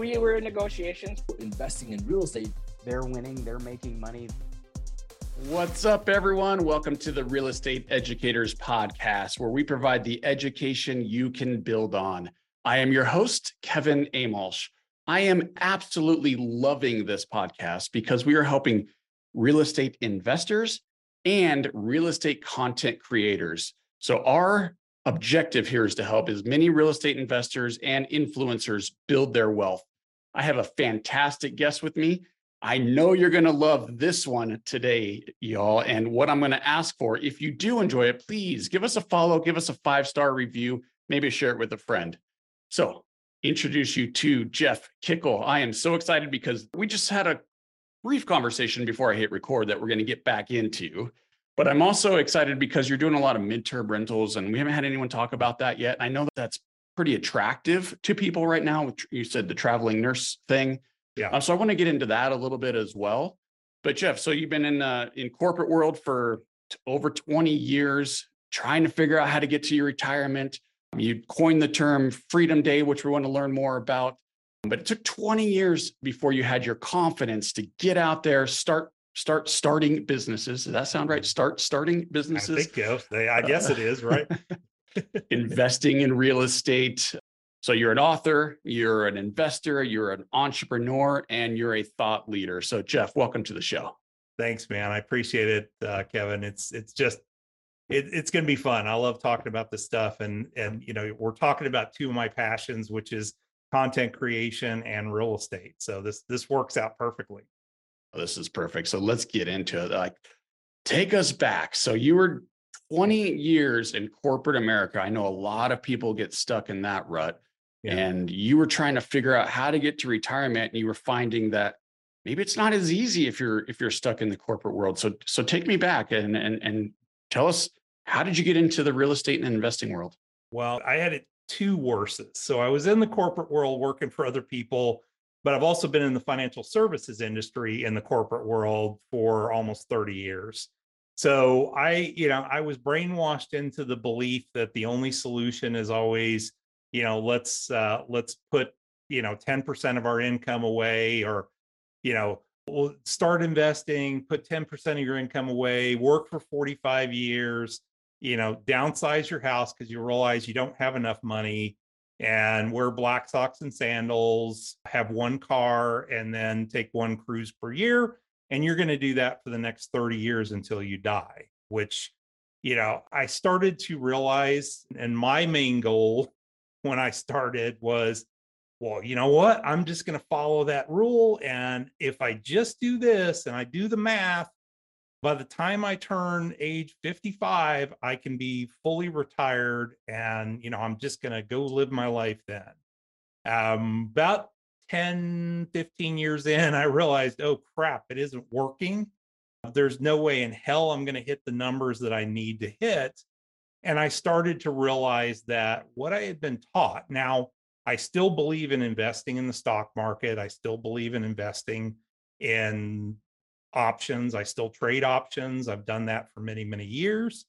we were in negotiations. Investing in real estate, they're winning, they're making money. What's up, everyone? Welcome to the Real Estate Educators Podcast, where we provide the education you can build on. I am your host, Kevin Amolsch. I am absolutely loving this podcast because we are helping real estate investors and real estate content creators. So, our objective here is to help as many real estate investors and influencers build their wealth. I have a fantastic guest with me. I know you're going to love this one today, y'all. And what I'm going to ask for, if you do enjoy it, please give us a follow, give us a five star review, maybe share it with a friend. So, introduce you to Jeff Kikel. I am so excited because we just had a brief conversation before I hit record that we're going to get back into. But I'm also excited because you're doing a lot of midterm rentals, and we haven't had anyone talk about that yet. I know that that's pretty attractive to people right now. You said the traveling nurse thing. Yeah. Um, so I want to get into that a little bit as well. But Jeff, so you've been in uh, in corporate world for t- over 20 years, trying to figure out how to get to your retirement. You coined the term Freedom Day, which we want to learn more about. But it took 20 years before you had your confidence to get out there, start start starting businesses. Does that sound right? Start starting businesses. I think so. They- I guess it is, right? investing in real estate. So you're an author, you're an investor, you're an entrepreneur, and you're a thought leader. So Jeff, welcome to the show. Thanks, man. I appreciate it, uh, Kevin. It's it's just it, it's going to be fun. I love talking about this stuff, and and you know we're talking about two of my passions, which is content creation and real estate. So this this works out perfectly. This is perfect. So let's get into it. Like, take us back. So you were 20 years in corporate America. I know a lot of people get stuck in that rut. Yeah. And you were trying to figure out how to get to retirement, and you were finding that maybe it's not as easy if you're if you're stuck in the corporate world. So so take me back and and and tell us how did you get into the real estate and investing world? Well, I had it two worses. So I was in the corporate world working for other people, but I've also been in the financial services industry in the corporate world for almost 30 years. So I, you know, I was brainwashed into the belief that the only solution is always, you know, let's uh let's put, you know, 10% of our income away or, you know, we'll start investing, put 10% of your income away, work for 45 years, you know, downsize your house because you realize you don't have enough money and wear black socks and sandals, have one car, and then take one cruise per year. And you're going to do that for the next 30 years until you die, which, you know, I started to realize, and my main goal when I started was, well, you know what? I'm just going to follow that rule. And if I just do this and I do the math, by the time I turn age 55, I can be fully retired and, you know, I'm just going to go live my life then. Um, about 10, 15 years in, I realized, oh crap, it isn't working. There's no way in hell I'm going to hit the numbers that I need to hit. And I started to realize that what I had been taught now, I still believe in investing in the stock market. I still believe in investing in options. I still trade options. I've done that for many, many years.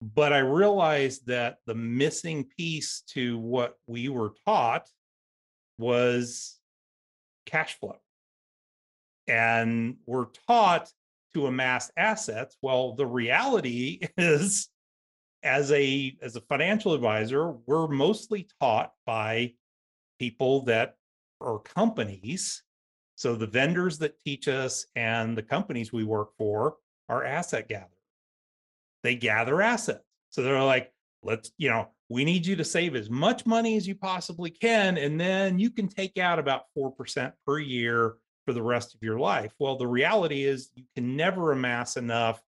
But I realized that the missing piece to what we were taught was cash flow. And we're taught to amass assets. Well, the reality is as a as a financial advisor, we're mostly taught by people that are companies so the vendors that teach us and the companies we work for are asset gatherers. They gather assets. So they're like, let's, you know, we need you to save as much money as you possibly can. And then you can take out about 4% per year for the rest of your life. Well, the reality is you can never amass enough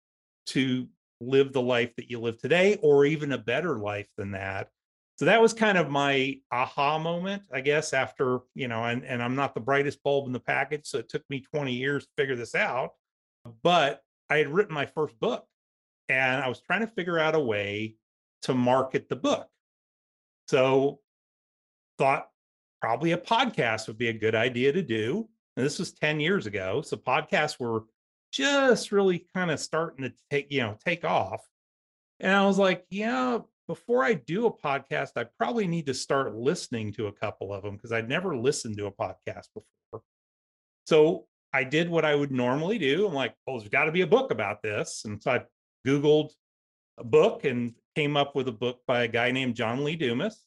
to live the life that you live today or even a better life than that so that was kind of my aha moment i guess after you know and, and i'm not the brightest bulb in the package so it took me 20 years to figure this out but i had written my first book and i was trying to figure out a way to market the book. So thought probably a podcast would be a good idea to do and this was 10 years ago so podcasts were just really kind of starting to take you know take off and i was like yeah before I do a podcast, I probably need to start listening to a couple of them because I'd never listened to a podcast before. So I did what I would normally do. I'm like, well, there's got to be a book about this. And so I Googled a book and came up with a book by a guy named John Lee Dumas,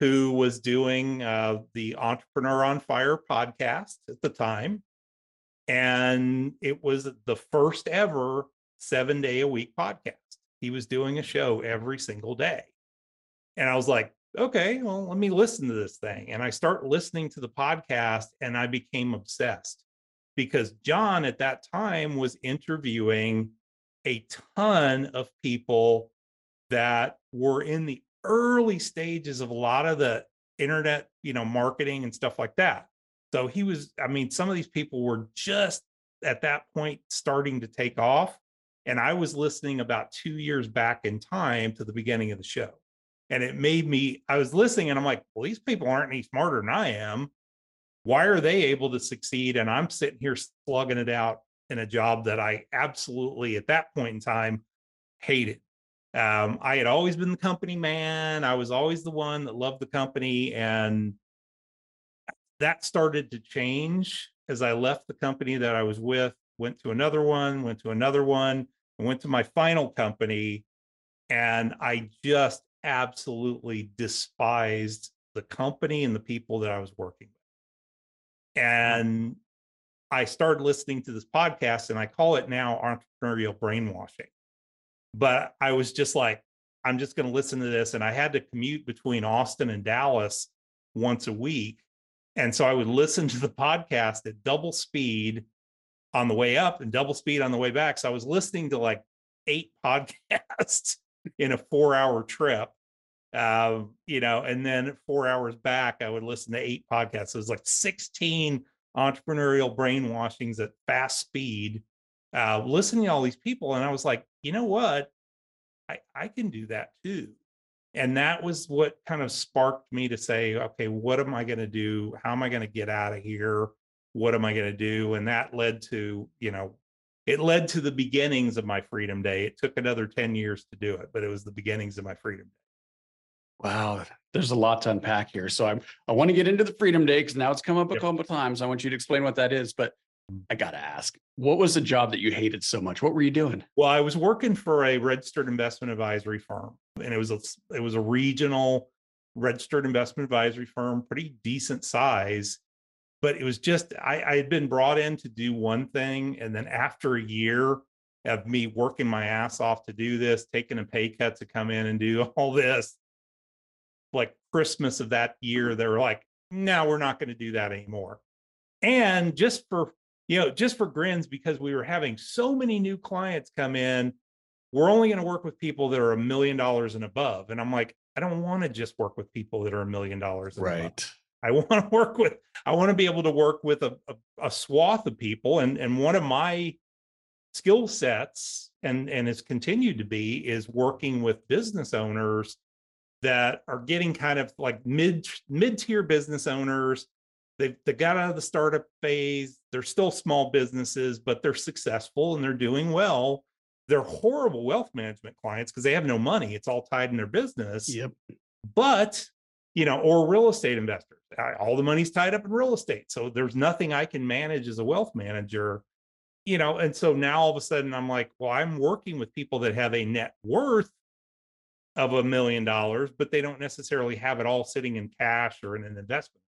who was doing uh, the Entrepreneur on Fire podcast at the time. And it was the first ever seven day a week podcast. He was doing a show every single day. And I was like, okay, well, let me listen to this thing. And I start listening to the podcast and I became obsessed because John at that time was interviewing a ton of people that were in the early stages of a lot of the internet, you know, marketing and stuff like that. So he was, I mean, some of these people were just at that point starting to take off. And I was listening about two years back in time to the beginning of the show. And it made me, I was listening and I'm like, well, these people aren't any smarter than I am. Why are they able to succeed? And I'm sitting here slugging it out in a job that I absolutely, at that point in time, hated. Um, I had always been the company man. I was always the one that loved the company. And that started to change as I left the company that I was with, went to another one, went to another one, and went to my final company. And I just absolutely despised the company and the people that I was working with. Mm-hmm. And I started listening to this podcast and I call it now entrepreneurial brainwashing. But I was just like, I'm just going to listen to this. And I had to commute between Austin and Dallas once a week. And so I would listen to the podcast at double speed on the way up and double speed on the way back. So I was listening to like eight podcasts in a four hour trip. Uh, you know, and then four hours back, I would listen to eight podcasts. So it was like 16 entrepreneurial brainwashings at fast speed, uh, listening to all these people. And I was like, you know what? I, I can do that too. And that was what kind of sparked me to say, okay, what am I going to do? How am I going to get out of here? What am I going to do? And that led to, you know, it led to the beginnings of my freedom day. It took another 10 years to do it, but it was the beginnings of my freedom day. Wow, there's a lot to unpack here. So I I want to get into the Freedom Day because now it's come up a Yep. couple of times. I want you to explain what that is, but mm. I gotta ask, what was the job that you hated so much? What were you doing? Well, I was working for a registered investment advisory firm, and it was a it was a regional registered investment advisory firm, pretty decent size. But it was just I, I had been brought in to do one thing, and then after a year of me working my ass off to do this, taking a pay cut to come in and do all this, like Christmas of that year, mm-hmm. they were like, "No, we're not going to do that anymore." And just for you know, just for grins, because we were having so many new clients come in, we're only going to work with people that are a million dollars and above. And I'm like, I don't want to just work with people that are a million dollars right above. I want to work with, I want to be able to work with a, a, a swath of people. And, and one of my skill sets and, and has continued to be is working with business owners that are getting kind of like mid mid tier business owners. They've they got out of the startup phase. They're still small businesses, but they're successful and they're doing well. They're horrible wealth management clients because they have no money. It's all tied in their business Yep. but you know or real estate investors. I- all the money's tied up in real estate so there's nothing i can manage as a wealth manager you know and so now all of a sudden i'm like well i'm working with people that have a net worth of a million dollars but they don't necessarily have it all sitting in cash or in an investment.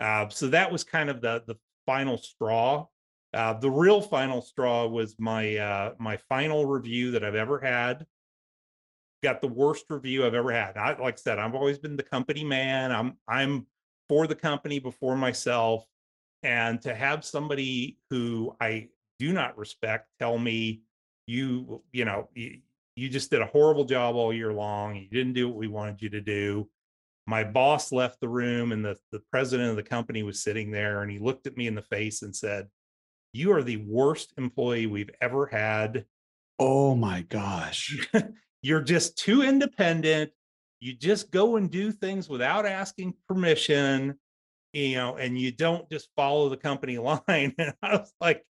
Uh, so that was kind of the the final straw. Uh, the real final straw was my uh, my final review that i've ever had got the worst review I've ever had. I, like I said, I've always been the company man. I'm I'm for the company before myself, and to have somebody who I do not respect tell me you you know you, you just did a horrible job all year long. You didn't do what we wanted you to do. My boss left the room, and the the president of the company was sitting there, and he looked at me in the face and said, "You are the worst employee we've ever had." Oh my gosh. you're just too independent. You just go and do things without asking permission, you know, and you don't just follow the company line. And I was like,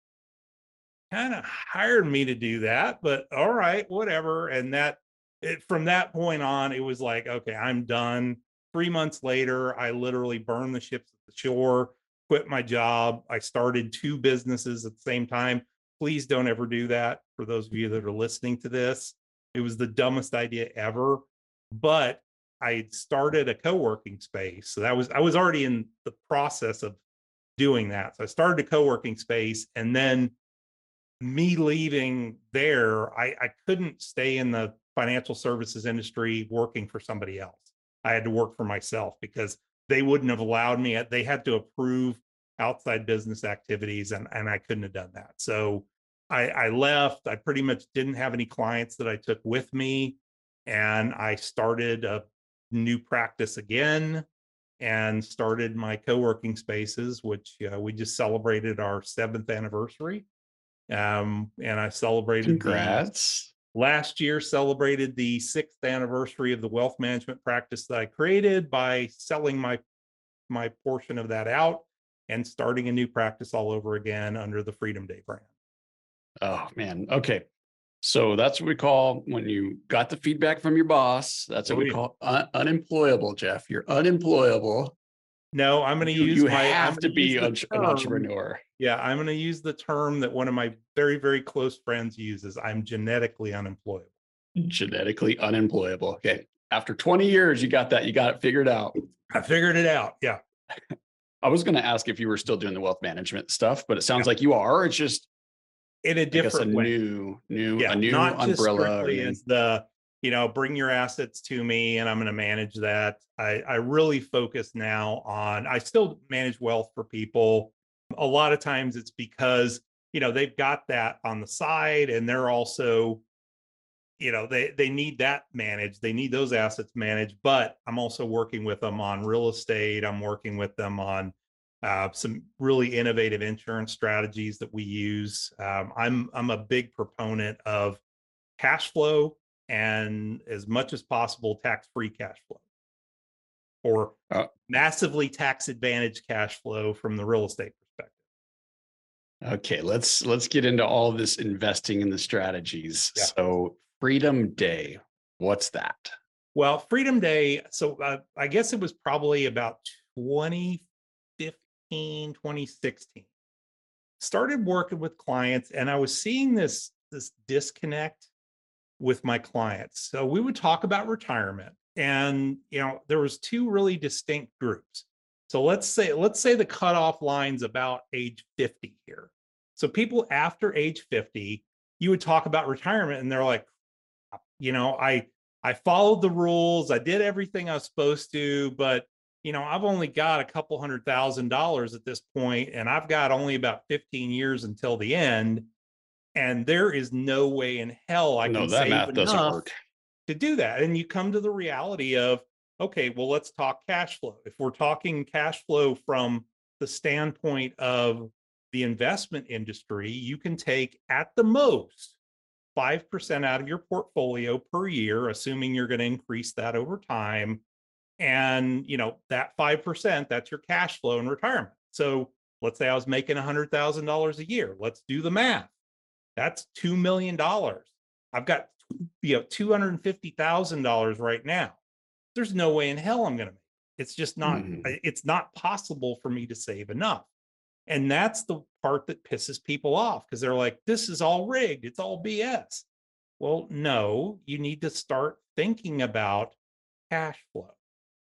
kind of hired me to do that, but all right, whatever. And that it, from that point on, it was like, okay, I'm done. Three months later, I literally burned the ships at the shore, quit my job. I started two businesses at the same time. Please don't ever do that for those of you that are listening to this. It was the dumbest idea ever. But I started a co-working space. So that was I was already in the process of doing that. So I started a co-working space and then me leaving there, I, I couldn't stay in the financial services industry working for somebody else. I had to work for myself because they wouldn't have allowed me. They had to approve outside business activities, and, and I couldn't have done that. So I, I left. I pretty much didn't have any clients that I took with me. And I started a new practice again and started my co working spaces, which uh, we just celebrated our seventh anniversary. Um, and I celebrated. Congrats. The, last year, celebrated the sixth anniversary of the wealth management practice that I created by selling my my portion of that out and starting a new practice all over again under the Freedom Day brand. Oh man. Okay. So that's what we call when you got the feedback from your boss. That's what Oh, we yeah. call un- unemployable, Jeff. You're unemployable. No, I'm going to use you my. Have to be an term- entrepreneur. Yeah, I'm going to use the term that one of my very, very close friends uses. I'm genetically unemployable. Genetically unemployable. Okay. After 20 years, you got that. You got it figured out. I figured it out. Yeah. I was going to ask if you were still doing the wealth management stuff, but it sounds like you are. It's just In a guess a different way. new, new, yeah, a new not just umbrella. new- as the you know bring your assets to me and i'm going to manage that i i really focus now on i still manage wealth for people a lot of times it's because you know they've got that on the side and they're also you know they they need that managed they need those assets managed but i'm also working with them on real estate i'm working with them on uh, some really innovative insurance strategies that we use um, i'm i'm a big proponent of cash flow and as much as possible tax free cash flow or Uh, massively tax advantage cash flow from the real estate perspective Okay, let's let's get into all this investing in the strategies. Yeah. So Freedom Day, what's that? Well, Freedom Day. So uh, I guess it was probably about 2015, 2016. Started working with clients, and I was seeing this this disconnect with my clients. So we would talk about retirement, and you know there was two really distinct groups. So let's say let's say the cutoff line's about age 50 here. So people after age 50, you would talk about retirement, and they're like, you know, I I followed the rules. I did everything I was supposed to, but you know, I've only got a couple hundred thousand dollars at this point, and I've got only about 15 years until the end. And there is no way in hell I no, can that save enough work. to do that. And you come to the reality of, okay, well, let's talk cash flow. If we're talking cash flow from the standpoint of the investment industry, you can take at the most 5% out of your portfolio per year, assuming you're going to increase that over time. And, you know, that 5%, that's your cash flow in retirement. So let's say I was making $100,000 a year. Let's do the math. That's $2 million. I've got, you know, $250,000 right now. There's no way in hell I'm going to make it. It's just not, Mhm. it's not possible for me to save enough. And that's the part that pisses people off because they're like, this is all rigged. It's all BS. Well, no, you need to start thinking about cash flow.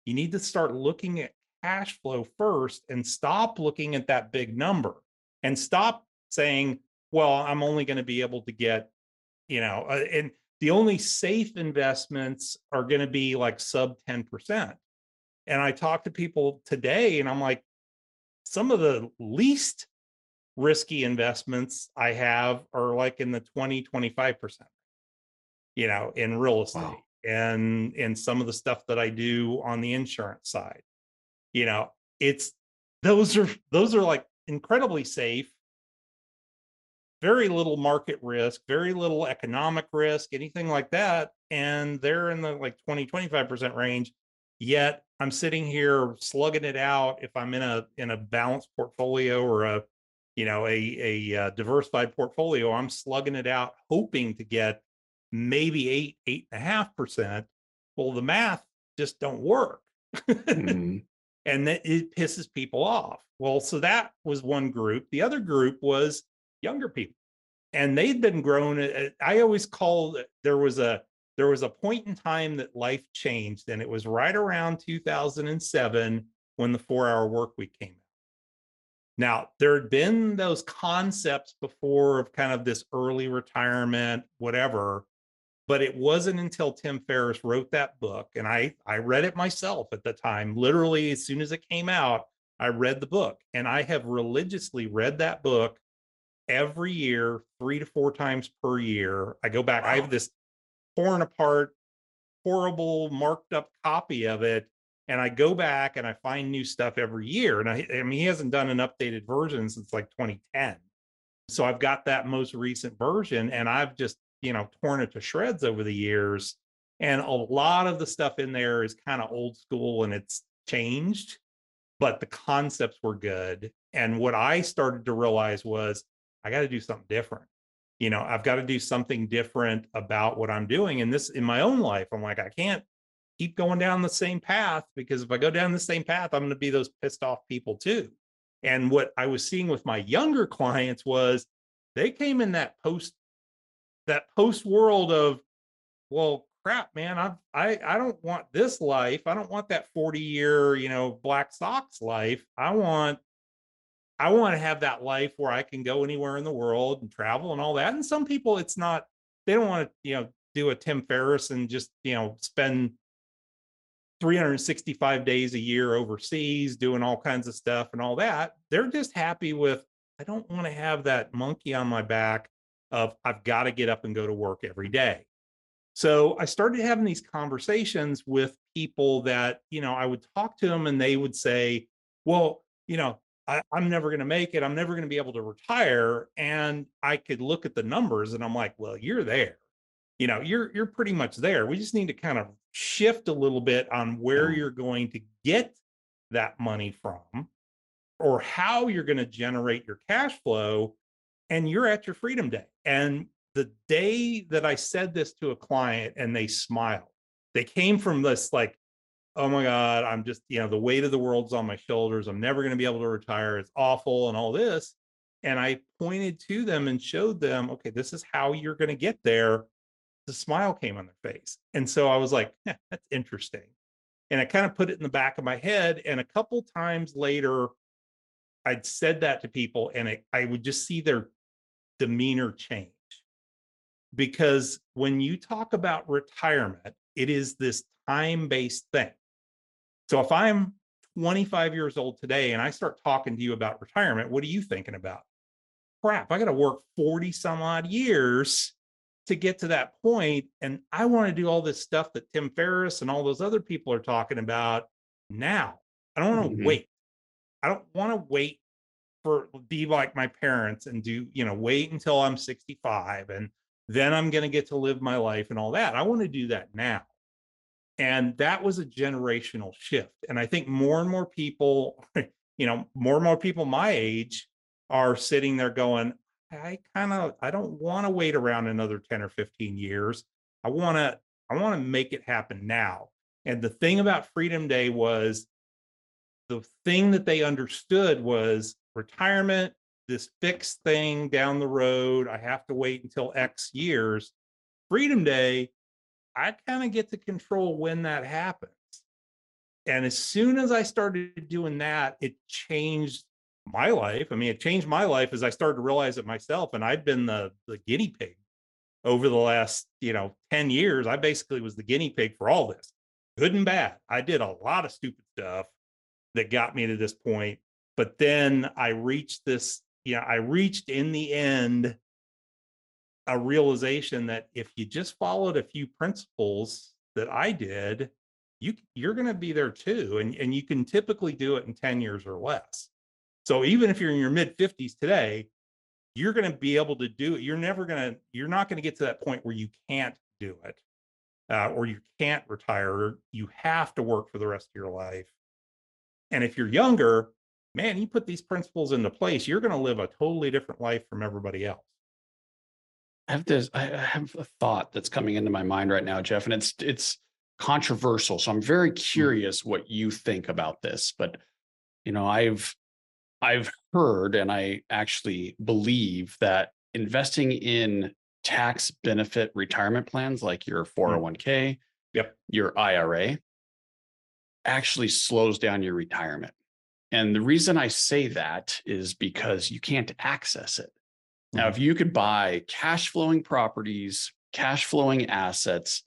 You need to start looking at cash flow first and stop looking at that big number and stop saying, well, I'm only going to be able to get, you know, uh, and the only safe investments are going to be like sub 10%. And I talk to people today and I'm like, some of the least risky investments I have are like in the 20, 25%, you know, in real estate Wow. And and some of the stuff that I do on the insurance side. You know, it's those are those are like incredibly safe, very little market risk, very little economic risk, anything like that. And they're in the like 20, 25% range. Yet I'm sitting here slugging it out if I'm in a in a balanced portfolio or a you know a a uh, diversified portfolio i'm slugging it out hoping to get maybe eight, eight and a half percent. Well, the math just don't work. Mhm. and that it pisses people off. Well, so that was one group. The other group was younger people, and they'd been grown. uh, I always call there was a there was a point in time that life changed, and it was right around 2007 when the four hour work week came out. Now, there had been those concepts before of kind of this early retirement, whatever, but it wasn't until Tim Ferriss wrote that book, and I I read it myself at the time. Literally, as soon as it came out, I read the book, and I have religiously read that book every year, three to four times per year. I go back. I have this torn apart, horrible, marked up copy of it, and I go back and I find new stuff every year. And I, I mean, he hasn't done an updated version since like 2010. So I've got that most recent version, and I've just you know torn it to shreds over the years. And a lot of the stuff in there is kind of old school and it's changed, but the concepts were good. And what I started to realize was I got to do something different. You know, I've got to do something different about what I'm doing. And this in my own life, I'm like, I can't keep going down the same path because if I go down the same path, I'm going to be those pissed off people too. And what I was seeing with my younger clients was they came in that post that post world of well crap man i i i don't want this life. I don't want that 40 year you know black socks life. I want i want to have that life where i can go anywhere in the world and travel and all that. And some people it's not they don't want to you know do a tim ferriss and just you know spend 365 days a year overseas doing all kinds of stuff and all that. They're just happy with i don't want to have that monkey on my back of i've got to get up and go to work every day so I started having these conversations with people that, you know, I would talk to them and they would say, well, you know, I, I'm never going to make it. I'm never going to be able to retire. And I could look at the numbers and I'm like, well, you're there. You know, you're you're pretty much there. We just need to kind of shift a little bit on where Yeah. you're going to get that money from or how you're going to generate your cash flow and you're at your freedom day. And the day that I said this to a client and they smiled, they came from this like, oh my God, I'm just, you know, the weight of the world's on my shoulders. I'm never going to be able to retire. It's awful and all this. And I pointed to them and showed them, okay, this is how you're going to get there. The smile came on their face. And so I was like, "Heh, that's interesting. And I kind of put it in the back of my head. And a couple times later, I'd said that to people and it, I would just see their demeanor change because when you talk about retirement, it is this time based thing. So if I'm 25 years old today and I start talking to you about retirement, what are you thinking about? Crap, I got to work 40 some odd years to get to that point, And I want to do all this stuff that Tim Ferriss and all those other people are talking about now. I don't want to Mhm. wait. I don't want to wait for be like my parents and do, you know, wait until I'm 65 and then I'm going to get to live my life and all that. I want to do that now. And that was a generational shift. And I think more and more people, you know, more and more people my age are sitting there going, I kind of I don't want to wait around another 10 or 15 years. I want to I want to make it happen now. And the thing about Freedom Day was the thing that they understood was retirement, this fixed thing down the road. I have to wait until X years. Freedom Day, I kind of get to control when that happens. And as soon as I started doing that, it changed my life. I mean, it changed my life as I started to realize it myself. And I'd been the the guinea pig over the last, you know, 10 years. I basically was the guinea pig for all this, good and bad. I did a lot of stupid stuff that got me to this point. But then I reached this, you know, I reached in the end a realization that if you just followed a few principles that I did, you you're going to be there too and and you can typically do it in 10 years or less. So even if you're in your mid 50s today, you're going to be able to do it. You're never going to you're not going to get to that point where you can't do it. Uh, or you can't retire, you have to work for the rest of your life. And if you're younger, man, you put these principles into place, you're going to live a totally different life from everybody else. I have this, I have a thought that's coming into my mind right now, Jeff, and it's, it's controversial. So I'm very hmm. curious what you think about this, but you know, I've, I've heard and I actually believe that investing in tax benefit retirement plans like your hmm. 401k, Yep. your IRA actually slows down your retirement. And the reason I say that is because you can't access it. Now, if you could buy cash flowing properties, cash flowing assets,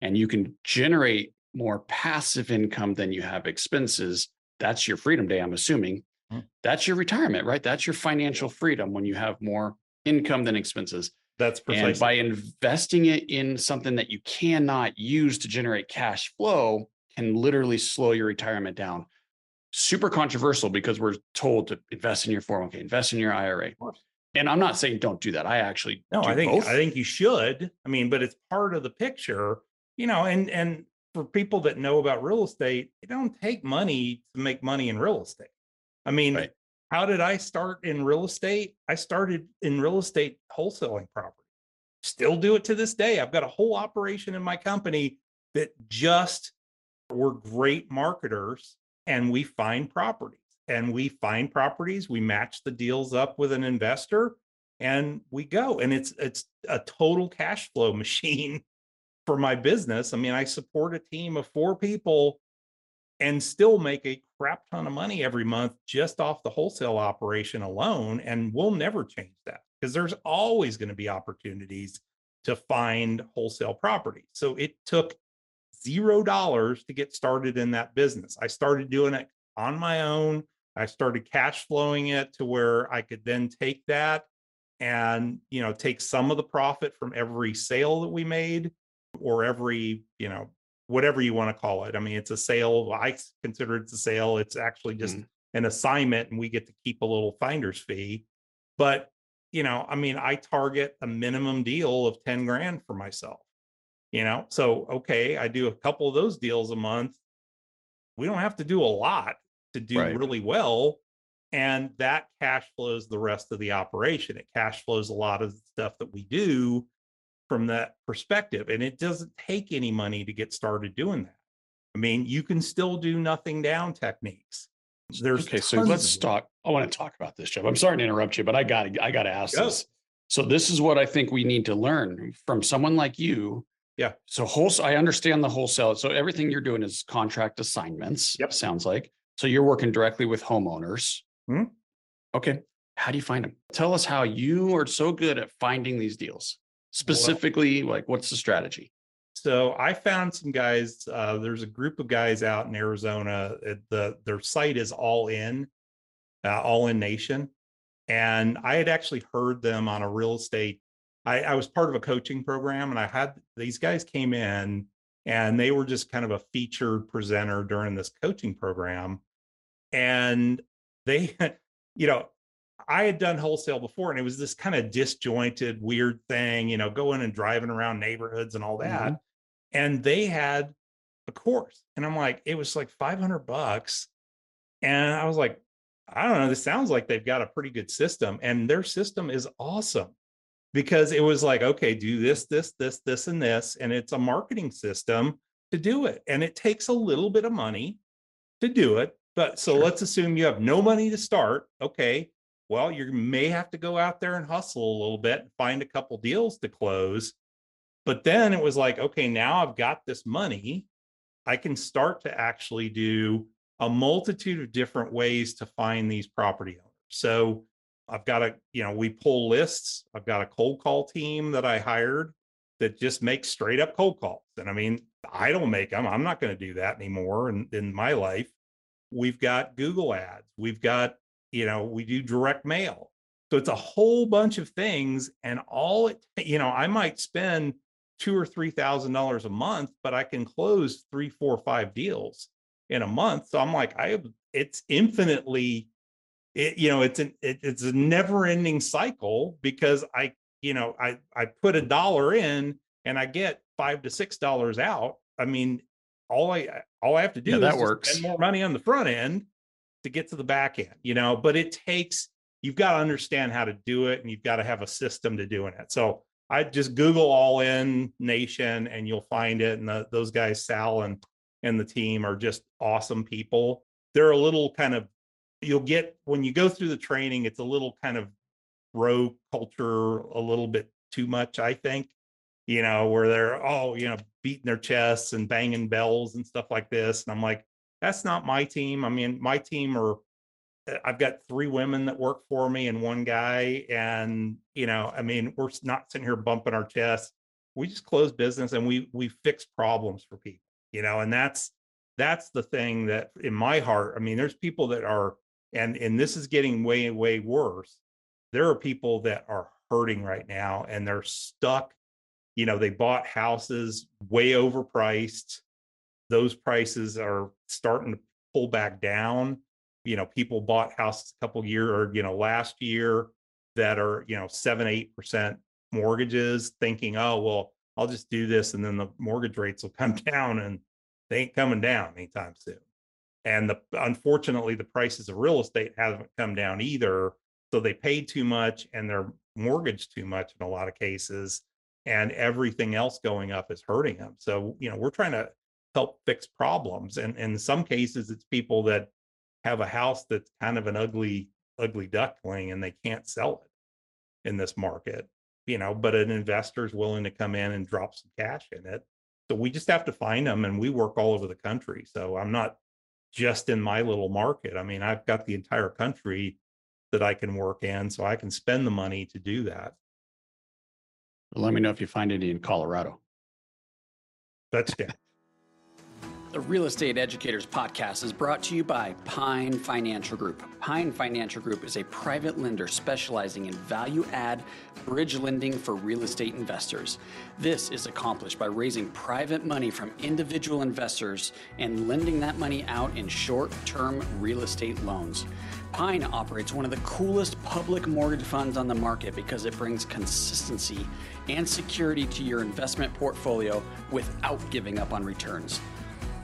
and you can generate more passive income than you have expenses, that's your freedom day, I'm assuming. Mhm. That's your retirement, right? That's your financial freedom when you have more income than expenses. That's And by investing it in something that you cannot use to generate cash flow can literally slow your retirement down. Super controversial because we're told to invest in your 401k, invest in your IRA. And I'm not saying don't do that. I actually No, I think both. I think you should. I mean, but it's part of the picture, you know, and and for people that know about real estate, it don't take money to make money in real estate. I mean, Right. how did I start in real estate? I started in real estate wholesaling property. Still do it to this day. I've got a whole operation in my company that just we're great marketers and we find properties and we find properties, we match the deals up with an investor and we go and it's it's a total cash flow machine for my business. I mean i support a team of four people and still make a crap ton of money every month just off the wholesale operation alone and we'll never change that because there's always going to be opportunities to find wholesale property so it took zero dollars to get started in that business. I started doing it on my own. I started cash flowing it to where i could then take that and you know take some of the profit from every sale that we made or every you know whatever you want to call it. I mean it's a sale. I consider it's a sale. It's actually just mm. an assignment and we get to keep a little finder's fee. But you know i mean i target a minimum deal of 10 grand for myself you know so okay i do a couple of those deals a month we don't have to do a lot to do Right. really well and that cash flows the rest of the operation it cash flows a lot of the stuff that we do from that perspective and it doesn't take any money to get started doing that i mean you can still do nothing down techniques there's okay, so let's talk. I want to talk about this, Jeff. I'm sorry to interrupt you, but I got I got to ask Go. this. So this is what I think we need to learn from someone like you. Yeah. So wholesale, I understand the wholesale. So everything you're doing is contract assignments. Yep. Sounds like. So you're working directly with homeowners. Mhm. Okay. How do you find them? Tell us how you are so good at finding these deals. Specifically, like what's the strategy? So I found some guys. Uh, there's a group of guys out in Arizona. It, the their site is All In, uh, All In Nation, and I had actually heard them on a real estate. I, I was part of a coaching program, and I had these guys came in, and they were just kind of a featured presenter during this coaching program, and they, you know, I had done wholesale before, and it was this kind of disjointed, weird thing, you know, going and driving around neighborhoods and all that. Mm-hmm. And they had a course, and I'm like, it was like 500 bucks, and I was like, I don't know, this sounds like they've got a pretty good system, and their system is awesome because it was like, okay, do this, this, this, this, and this, and it's a marketing system to do it, and it takes a little bit of money to do it. But so Sure. let's assume you have no money to start. Okay. Well, you may have to go out there and hustle a little bit and find a couple deals to close. But then it was like, okay, now I've got this money. I can start to actually do a multitude of different ways to find these property owners. So I've got a, you know, we pull lists. I've got a cold call team that I hired that just makes straight up cold calls. And I mean, I don't make them. I'm not going to do that anymore in, in my life. We've got Google ads. We've got, you know, we do direct mail. So it's a whole bunch of things. And all it, you know, I might spend two or three thousand dollars a month, but I can close three, four, five deals in a month. So I'm like, I it's infinitely, it, you know, it's an it, it's a never-ending cycle because I, you know, I I put a dollar in and I get five to six dollars out. I mean, all I all I have to do Yeah, is that works. spend more money on the front end to get to the back end, you know, but it takes you've got to understand how to do it and you've got to have a system to doing it. So I just Google All In Nation and you'll find it. And the, those guys, Sal and and the team, are just awesome people. They're a little kind of you'll get when you go through the training. It's a little kind of bro culture, a little bit too much, I think. You know, where they're oh, you know, beating their chests and banging bells and stuff like this. And I'm like, that's not my team. I mean, my team are uh, I've got three women that work for me and one guy. And, you know, I mean, we're not sitting here bumping our chests. We just close business and we we fix problems for people, you know, and that's that's the thing that in my heart, I mean, there's people that are and and this is getting way, way worse. There are people that are hurting right now and they're stuck. You know, they bought houses way overpriced. Those prices are starting to pull back down you know people bought houses a couple year or you know last year that are you know seven eight percent mortgages thinking oh well i'll just do this and then the mortgage rates will come down and they ain't coming down anytime soon and the unfortunately the prices of real estate haven't come down either so they paid too much and they're mortgaged too much in a lot of cases and everything else going up is hurting them so you know we're trying to help fix problems and, and in some cases it's people that have a house that's kind of an ugly, ugly duckling and they can't sell it in this market, you know, but an investor is willing to come in and drop some cash in it. So we just have to find them and we work all over the country. So I'm not just in my little market. I mean, I've got the entire country that I can work in, so I can spend the money to do that. Let me know if you find any in Colorado. That's yeah. The Real Estate Educators Podcast is brought to you by Pine Financial Group. Pine Financial Group is a private lender specializing in value add bridge lending for real estate investors. This is accomplished by raising private money from individual investors and lending that money out in short term real estate loans. Pine operates one of the coolest public mortgage funds on the market because it brings consistency and security to your investment portfolio without giving up on returns.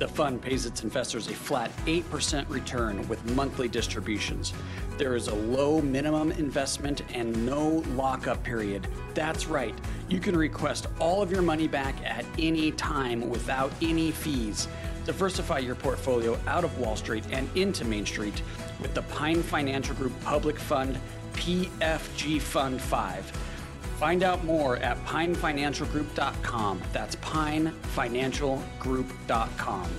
The fund pays its investors a flat 8% return with monthly distributions. There is a low minimum investment and no lockup period. That's right, you can request all of your money back at any time without any fees. Diversify your portfolio out of Wall Street and into Main Street with the Pine Financial Group Public Fund PFG Fund 5. Find out more at pinefinancialgroup.com. That's pinefinancialgroup.com.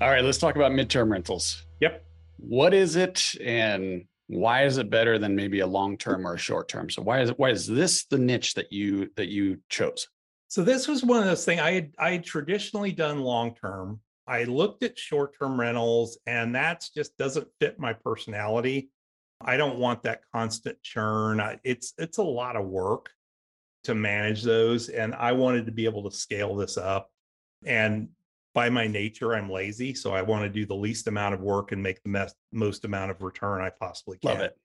All right, let's talk about midterm rentals. Yep. What is it and why is it better than maybe a long term or a short term? So why is it why is this the niche that you that you chose? So this was one of those things I had I had traditionally done long term. I looked at short term rentals and that's just doesn't fit my personality. I don't want that constant churn. It's it's a lot of work to manage those and I wanted to be able to scale this up. And by my nature I'm lazy, so I want to do the least amount of work and make the most, most amount of return I possibly can. Love it.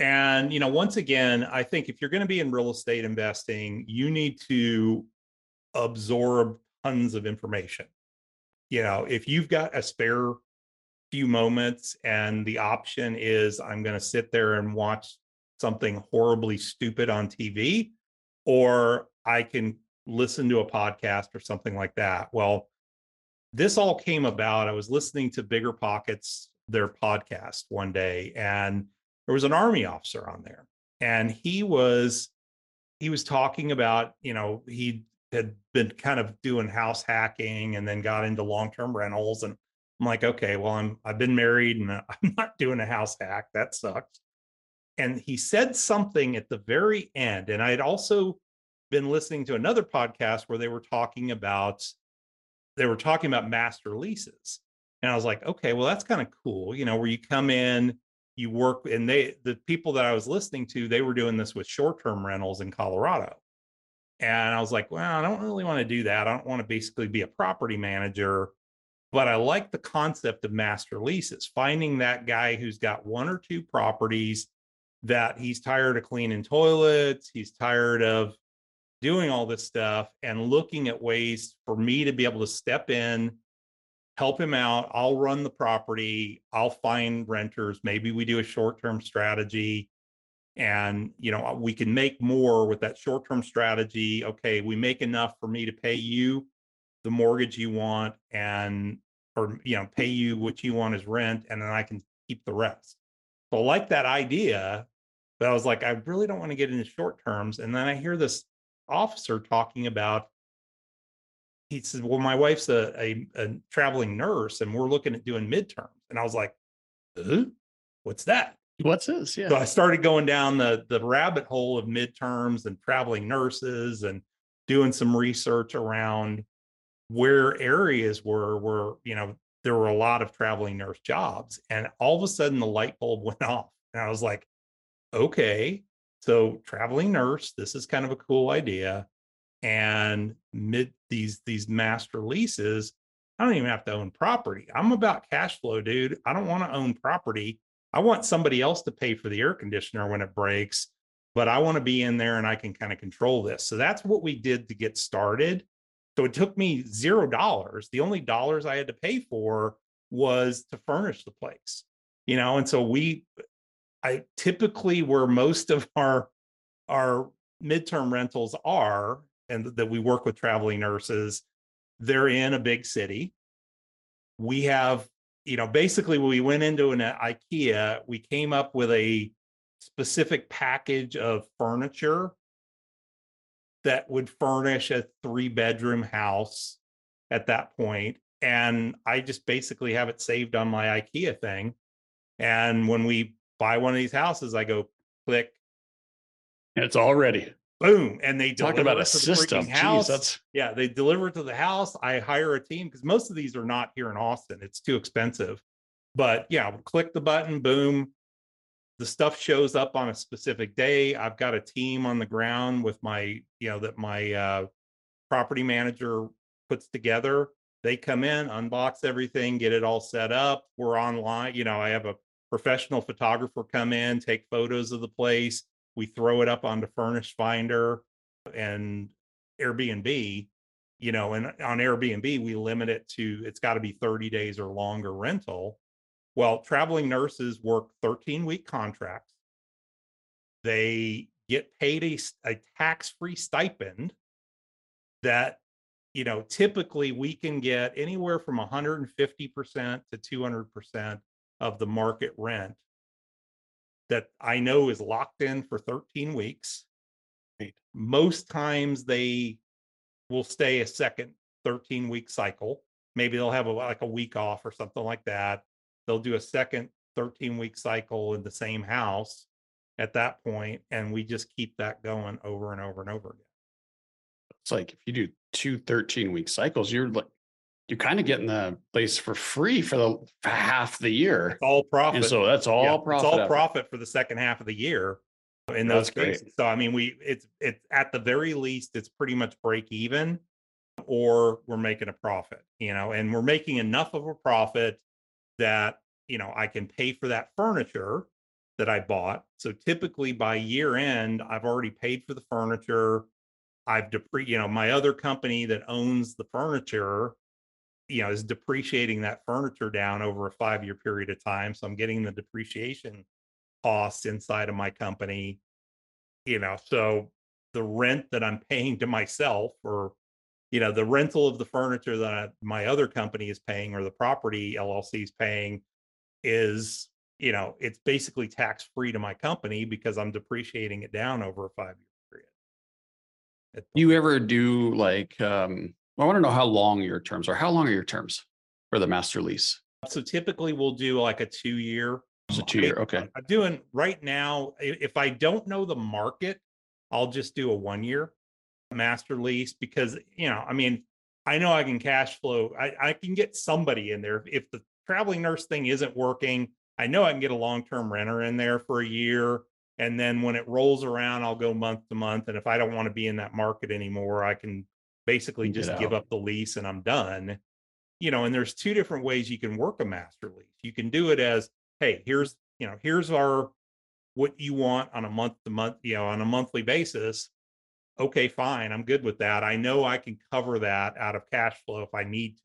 And you know, once again, I think if you're going to be in real estate investing, you need to absorb tons of information. You know, if you've got a spare few moments and the option is I'm going to sit there and watch something horribly stupid on TV or I can listen to a podcast or something like that. Well, this all came about. I was listening to Bigger Pockets, their podcast one day, and there was an army officer on there. And he was he was talking about, you know, he had been kind of doing house hacking and then got into long-term rentals and I'm like, okay, well, I'm I've been married and uh, I'm not doing a house hack. That sucks. And he said something at the very end. And I had also been listening to another podcast where they were talking about they were talking about master leases. And I was like, okay, well, that's kind of cool, you know, where you come in, you work, and they the people that I was listening to, they were doing this with short-term rentals in Colorado. And I was like, well, I don't really want to do that. I don't want to basically be a property manager but I like the concept of master leases, finding that guy who's got one or two properties that he's tired of cleaning toilets, he's tired of doing all this stuff, and looking at ways for me to be able to step in, help him out. I'll run the property, I'll find renters. Maybe we do a short term strategy. and you know we can make more with that short-term strategy okay we make enough for me to pay you the mortgage you want and or you know pay you what you want as rent and then i can keep the rest so I like that idea but i was like i really don't want to get into short terms and then i hear this officer talking about he says well my wife's a, a, a traveling nurse and we're looking at doing midterms and i was like what's that What's this? Yeah. so I started going down the the rabbit hole of midterms and traveling nurses and doing some research around where areas were where you know there were a lot of traveling nurse jobs and all of a sudden the light bulb went off and I was like okay so traveling nurse this is kind of a cool idea and mid these these master leases I don't even have to own property I'm about cash flow dude I don't want to own property I want somebody else to pay for the air conditioner when it breaks, but I want to be in there and I can kind of control this. So that's what we did to get started. So it took me zero dollars. The only dollars I had to pay for was to furnish the place, you know. And so we, I typically where most of our our midterm rentals are, and that we work with traveling nurses, they're in a big city. We have you know, basically when we went into an uh, IKEA, we came up with a specific package of furniture that would furnish a three bedroom house at that point. And I just basically have it saved on my IKEA thing. And when we buy one of these houses, I go click. And it's all ready boom and they talk about a system house. Jeez, that's yeah they deliver it to the house i hire a team because most of these are not here in austin it's too expensive but yeah click the button boom the stuff shows up on a specific day. I've got a team on the ground with my you know that my uh, property manager puts together. They come in unbox everything get it all set up. We're online you know i have a professional photographer come in take photos of the place. We throw it up onto Furnish Finder and Airbnb, you know, and on Airbnb, we limit it to it's got to be 30 days or longer rental. Well, traveling nurses work 13 week contracts. They get paid a, a tax free stipend that, you know, typically we can get anywhere from 150% to 200% of the market rent that I know is locked in for 13 weeks. Right. Most times they will stay a second 13 week cycle. Maybe they'll have a, like a week off or something like that. They'll do a second 13 week cycle in the same house at that point, and we just keep that going over and over and over again. it's like if you do two 13 week cycles, you're like you're kind of getting the place for free for the for half the year. It's all profit. And so that's all Yeah, profit. It's all profit for the second half of the year in That's those great. So I mean, we it's it's at the very least, it's pretty much break even, or we're making a profit, you know, and we're making enough of a profit that you know I can pay for that furniture that I bought. So typically by year end, I've already paid for the furniture. I've depre you know, my other company that owns the furniture you know is depreciating that furniture down over a five year period of time so i'm getting the depreciation costs inside of my company you know so the rent that i'm paying to myself or you know the rental of the furniture that I, my other company is paying or the property llc is paying is you know it's basically tax free to my company because i'm depreciating it down over a five year period Do you ever do like um I want to know how long your terms are. How long are your terms for the master lease? so typically we'll do like a two year It's a two year. Okay. I'm doing right now. If I don't know the market, I'll just do a one year master lease because, you know, I mean, I know I can cash flow. I, I can get somebody in there. If the traveling nurse thing isn't working, I know I can get a long term renter in there for a year. And then when it rolls around, I'll go month to month. And if I don't want to be in that market anymore, I can basically just give up the lease and I'm done. You know, and there's two different ways you can work a master lease. You can do it as, hey, here's, you know, here's our what you want on a month to month, you know, on a monthly basis. Okay, fine. I'm good with that. I know I can cover that out of cash flow if I need to.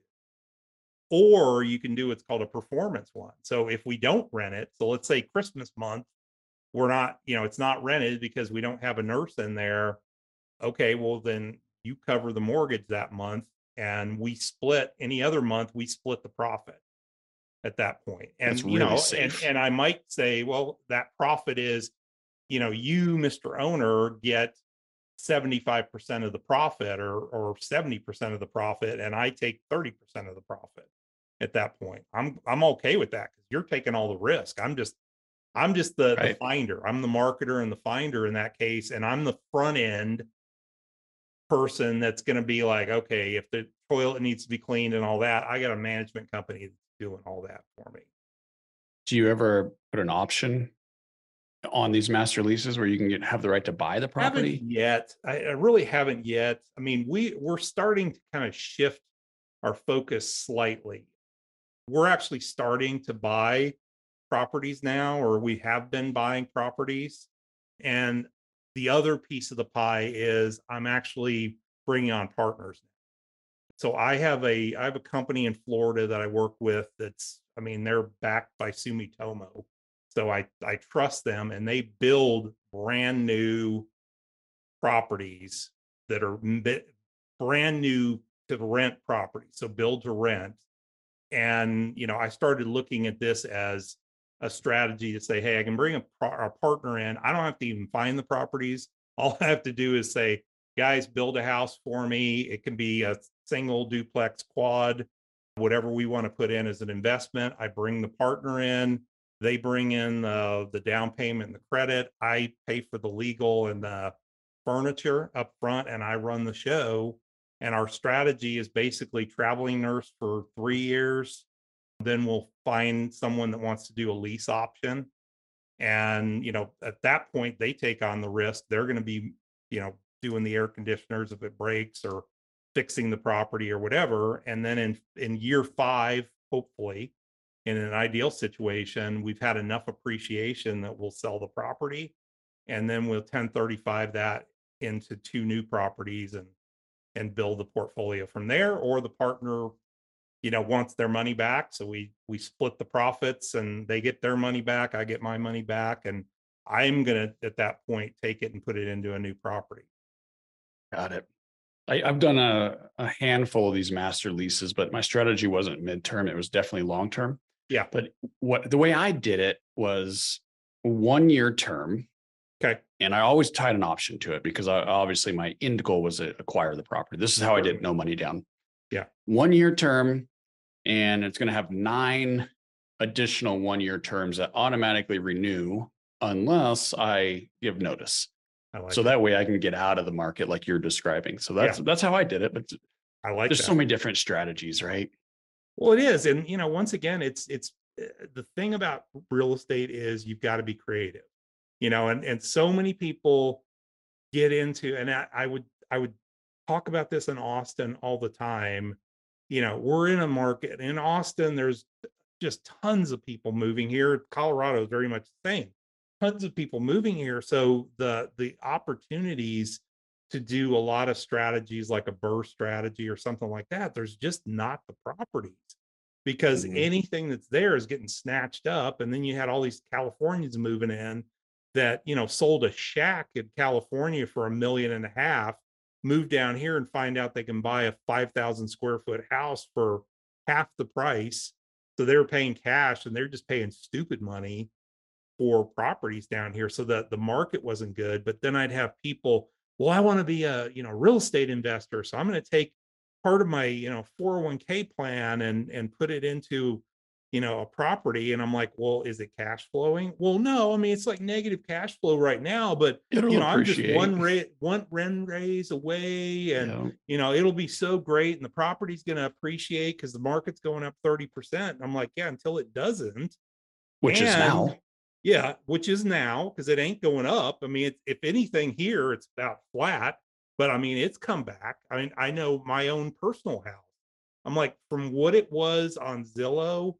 Or you can do what's called a performance one. So if we don't rent it, so let's say Christmas month, we're not, you know, it's not rented because we don't have a nurse in there. Okay, well then you cover the mortgage that month and we split any other month, we split the profit at that point. And That's you really know, and, and I might say, well, that profit is, you know, you, Mr. Owner, get 75% of the profit or or 70% of the profit, and I take 30% of the profit at that point. I'm I'm okay with that because you're taking all the risk. I'm just I'm just the, the finder. I'm the marketer and the finder in that case, and I'm the front end person that's going to be like, okay, if the toilet needs to be cleaned and all that, I got a management company that's doing all that for me. Do you ever put an option on these master leases where you can get, have the right to buy the property? Haven't yet. I, I really haven't yet. I mean, we we're starting to kind of shift our focus slightly. We're actually starting to buy properties now, or we have been buying properties. And the other piece of the pie is I'm actually bringing on partners. So I have a I have a company in Florida that I work with that's I mean they're backed by Sumitomo. So I I trust them and they build brand new properties that are brand new to rent properties. So build to rent. And you know, I started looking at this as a strategy to say, hey, I can bring a, a partner in. I don't have to even find the properties. All I have to do is say, guys, build a house for me. It can be a single, duplex, quad, whatever we want to put in as an investment. I bring the partner in. They bring in uh, the down payment and the credit. I pay for the legal and the furniture up front, and I run the show. And our strategy is basically traveling nurse for three years. Then we'll find someone that wants to do a lease option. And, you know, at that point, they take on the risk. They're going to be, you know, doing the air conditioners if it breaks or fixing the property or whatever. And then in in year five, hopefully, in an ideal situation, we've had enough appreciation that we'll sell the property. And then we'll 1035 that into two new properties and and build the portfolio from there, or the partner, you know, wants their money back. So we we split the profits and they get their money back, I get my money back, and I'm gonna at that point take it and put it into a new property. Got it. I, I've done a, a handful of these master leases, but my strategy wasn't midterm. It was definitely long term. Yeah. But what the way I did it was one year term. Okay. And I always tied an option to it because I, obviously my end goal was to acquire the property. This is how I did no money down. Yeah. One year term, and it's going to have nine additional one year terms that automatically renew unless I give notice. I like So that way I can get out of the market like you're describing. So that's that's how I did it. But I like there's that. so many different strategies, right? Well, it is, and you know, once again, it's it's uh, the thing about real estate is you've got to be creative, you know, and and so many people get into, and I, I would I would talk about this in Austin all the time. You know, we're in a market in Austin. There's just tons of people moving here. Colorado is very much the same. Tons of people moving here, so the the opportunities to do a lot of strategies like a burst strategy or something like that. There's just not the properties because Mhm. anything that's there is getting snatched up. And then you had all these Californians moving in that, you know, sold a shack in California for a million and a half, move down here and find out they can buy a 5,000 square foot house for half the price. So they're paying cash and they're just paying stupid money for properties down here. So that the market wasn't good. But then I'd have people, well, I want to be a, you know, real estate investor. So I'm going to take part of my, you know, 401k plan and and put it into, you know, a property. And I'm like, well, is it cash flowing? Well, no. I mean, it's like negative cash flow right now, but It'll you know, I'm just one rate, one rent raise away, and Yeah. you know, it'll be so great, and the property's going to appreciate because the market's going up 30%. I'm like, yeah, until it doesn't. which is now. Yeah, which is now because it ain't going up. I mean, it, if anything here, it's about flat, but I mean, it's come back. I mean, I know my own personal house. I'm like, from what it was on Zillow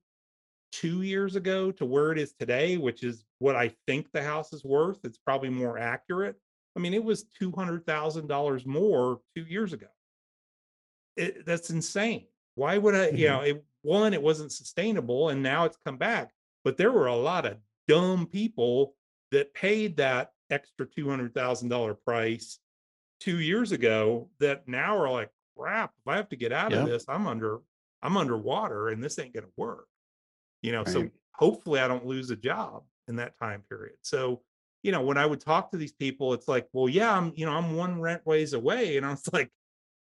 two years ago to where it is today, which is what I think the house is worth, it's probably more accurate. I mean, it was $200,000 more two years ago. It, that's insane. Why would I, you Mhm. know, it, one, it wasn't sustainable and now it's come back, but there were a lot of dumb people that paid that extra $200,000 price two years ago that now are like, crap, if I have to get out Yeah. of this, I'm under, I'm underwater and this ain't going to work. You know, so hopefully I don't lose a job in that time period. So, you know, when I would talk to these people, it's like, well, yeah, I'm, you know, I'm one rent ways away. And I was like,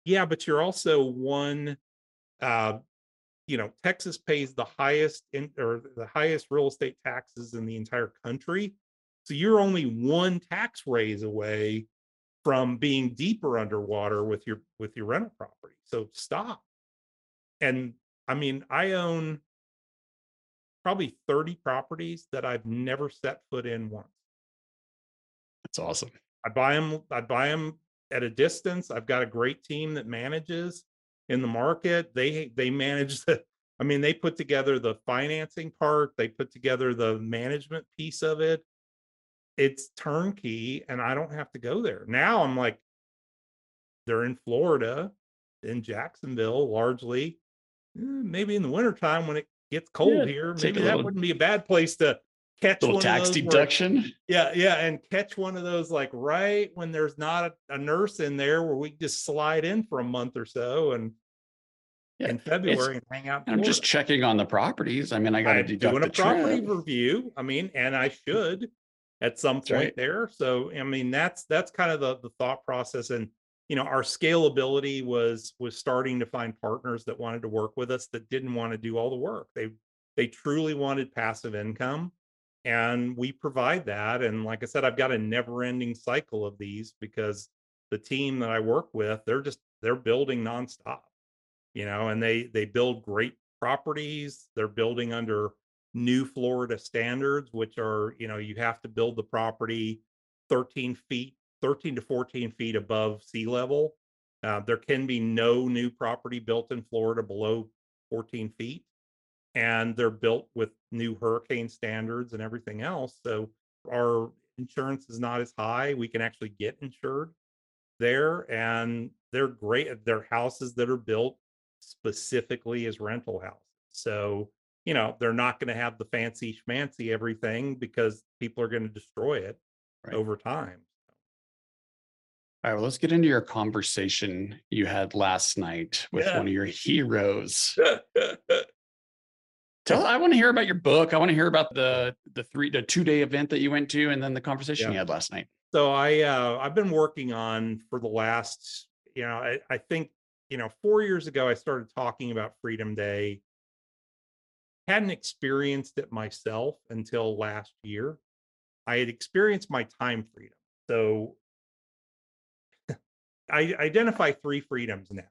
yeah, but you're also one, uh, you know, Texas pays the highest in or the highest real estate taxes in the entire country. So you're only one tax raise away from being deeper underwater with your with your rental property. So stop. And I mean, I own probably 30 properties that I've never set foot in once. That's awesome. I buy them. I buy them at a distance. I've got a great team that manages in the market. They they manage the. I mean, they put together the financing part. They put together the management piece of it. It's turnkey, and I don't have to go there. Now I'm like, they're in Florida, in Jacksonville, largely. Eh, Maybe in the wintertime when it gets cold Yeah, here, maybe that little- wouldn't be a bad place to catch Little tax those where- deduction. yeah, yeah, and catch one of those like right when there's not a, a nurse in there where we just slide in for a month or so and Yeah, in February and hang out. And I'm just checking on the properties. I mean, I got to doing a property review. I mean, and I hmm. should at some That's point right. there. So I mean, that's that's kind of the the thought process. And you know, our scalability was was starting to find partners that wanted to work with us that didn't want to do all the work. They they truly wanted passive income. And we provide that. And like I said, I've got a never ending cycle of these because the team that I work with, they're just they're building nonstop you know and they they build great properties they're building under new florida standards which are you know you have to build the property 13 feet 13 to 14 feet above sea level uh, there can be no new property built in florida below 14 feet and they're built with new hurricane standards and everything else so our insurance is not as high we can actually get insured there and they're great they're houses that are built specifically as rental houses so you know they're not going to have the fancy schmancy everything because people are going to destroy it Right. over time All right, well, let's get into your conversation you had last night with Yeah. one of your heroes. Tell I want to hear about your book. I want to hear about the the three the two day event that you went to and then the conversation Yeah. you had last night. so i uh i've been working on for the last you know I, I think you know four years ago i started talking about freedom day hadn't experienced it myself until last year i had experienced my time freedom so i identify three freedoms now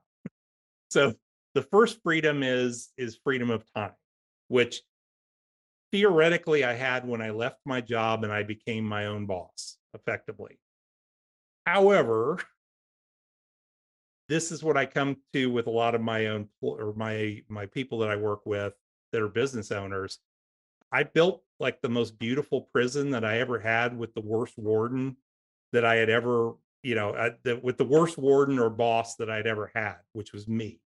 so the first freedom is is freedom of time which theoretically i had when i left my job and i became my own boss effectively. However this is what i come to with a lot of my own or my my people that i work with that are business owners. I built like the most beautiful prison that i ever had with the worst warden that i had ever you know uh, the, with the worst warden or boss that i'd ever had which was me.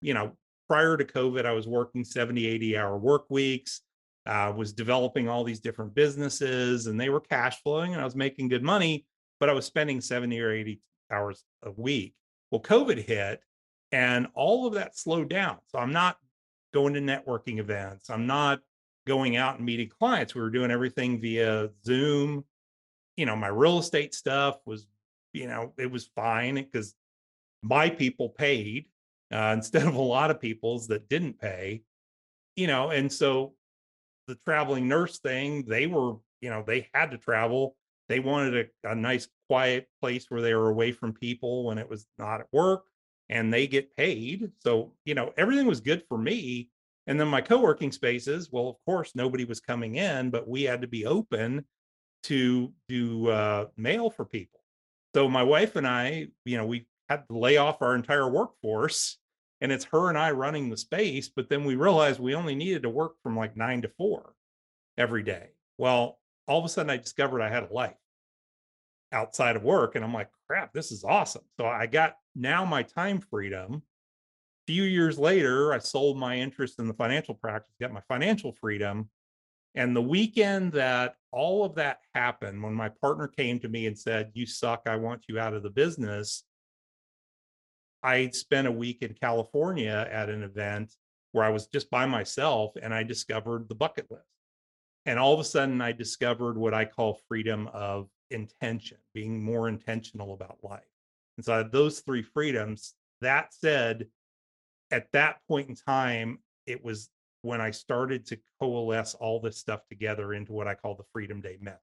You know prior to covid i was working 70 80 hour work weeks uh, was developing all these different businesses and they were cash flowing and i was making good money but i was spending 70 or 80 hours a week. Well covid hit and all of that slowed down. So i'm not going to networking events. I'm not going out and meeting clients. We were doing everything via zoom. You know my real estate stuff was you know it was fine because my people paid uh, instead of a lot of people's that didn't pay you know and so the traveling nurse thing they were you know they had to travel. They wanted a, a nice quiet place where they were away from people when it was not at work and they get paid. So you know everything was good for me and then my co-working spaces well of course nobody was coming in but we had to be open to do uh, mail for people. So my wife and i you know we had to lay off our entire workforce and it's her and I running the space. But then we realized we only needed to work from like nine to four every day. Well, all of a sudden I discovered I had a life outside of work. And I'm like, crap, this is awesome. So I got now my time freedom. A few years later, I sold my interest in the financial practice, got my financial freedom. And the weekend that all of that happened, when my partner came to me and said, You suck, I want you out of the business, I spent a week in California at an event where I was just by myself and I discovered the bucket list. And all of a sudden, I discovered what I call freedom of intention, being more intentional about life. And so, those three freedoms, that said, at that point in time, it was when I started to coalesce all this stuff together into what I call the Freedom Day method.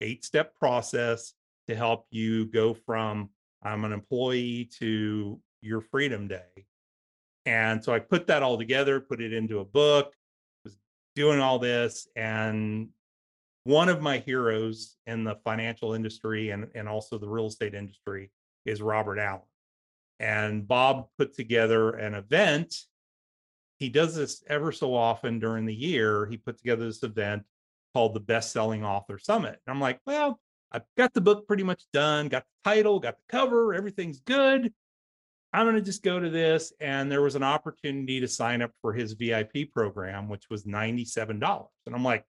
Eight step process to help you go from I'm an employee to your Freedom Day. And so I put that all together, put it into a book, was doing all this. And one of my heroes in the financial industry and, and also the real estate industry is Robert Allen. And Bob put together an event. He does this ever so often during the year. He put together this event called the Best Selling Author Summit. And I'm like, well, I've got the book pretty much done, got the title, got the cover, everything's good. I'm going to just go to this. And there was an opportunity to sign up for his VIP program, which was $97. And I'm like,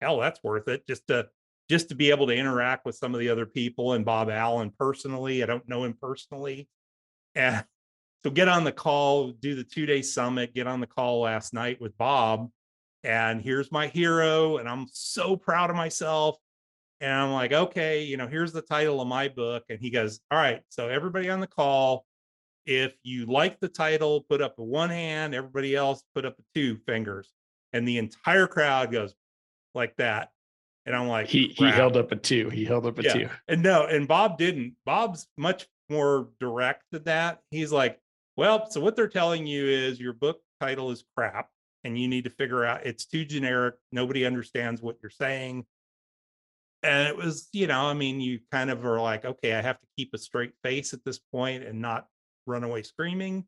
hell, that's worth it just to just to be able to interact with some of the other people and Bob Allen personally. I don't know him personally. And so get on the call, do the two day summit, get on the call last night with Bob. And here's my hero. And I'm so proud of myself. And I'm like, okay, you know, here's the title of my book. And he goes, all right, so everybody on the call, if you like the title, put up a one hand, everybody else put up two fingers. And the entire crowd goes like that. And I'm like, he, he held up a two. He held up a yeah. two. And no, and Bob didn't. Bob's much more direct than that. He's like, well, so what they're telling you is your book title is crap and you need to figure out it's too generic. Nobody understands what you're saying and it was you know i mean you kind of are like okay i have to keep a straight face at this point and not run away screaming.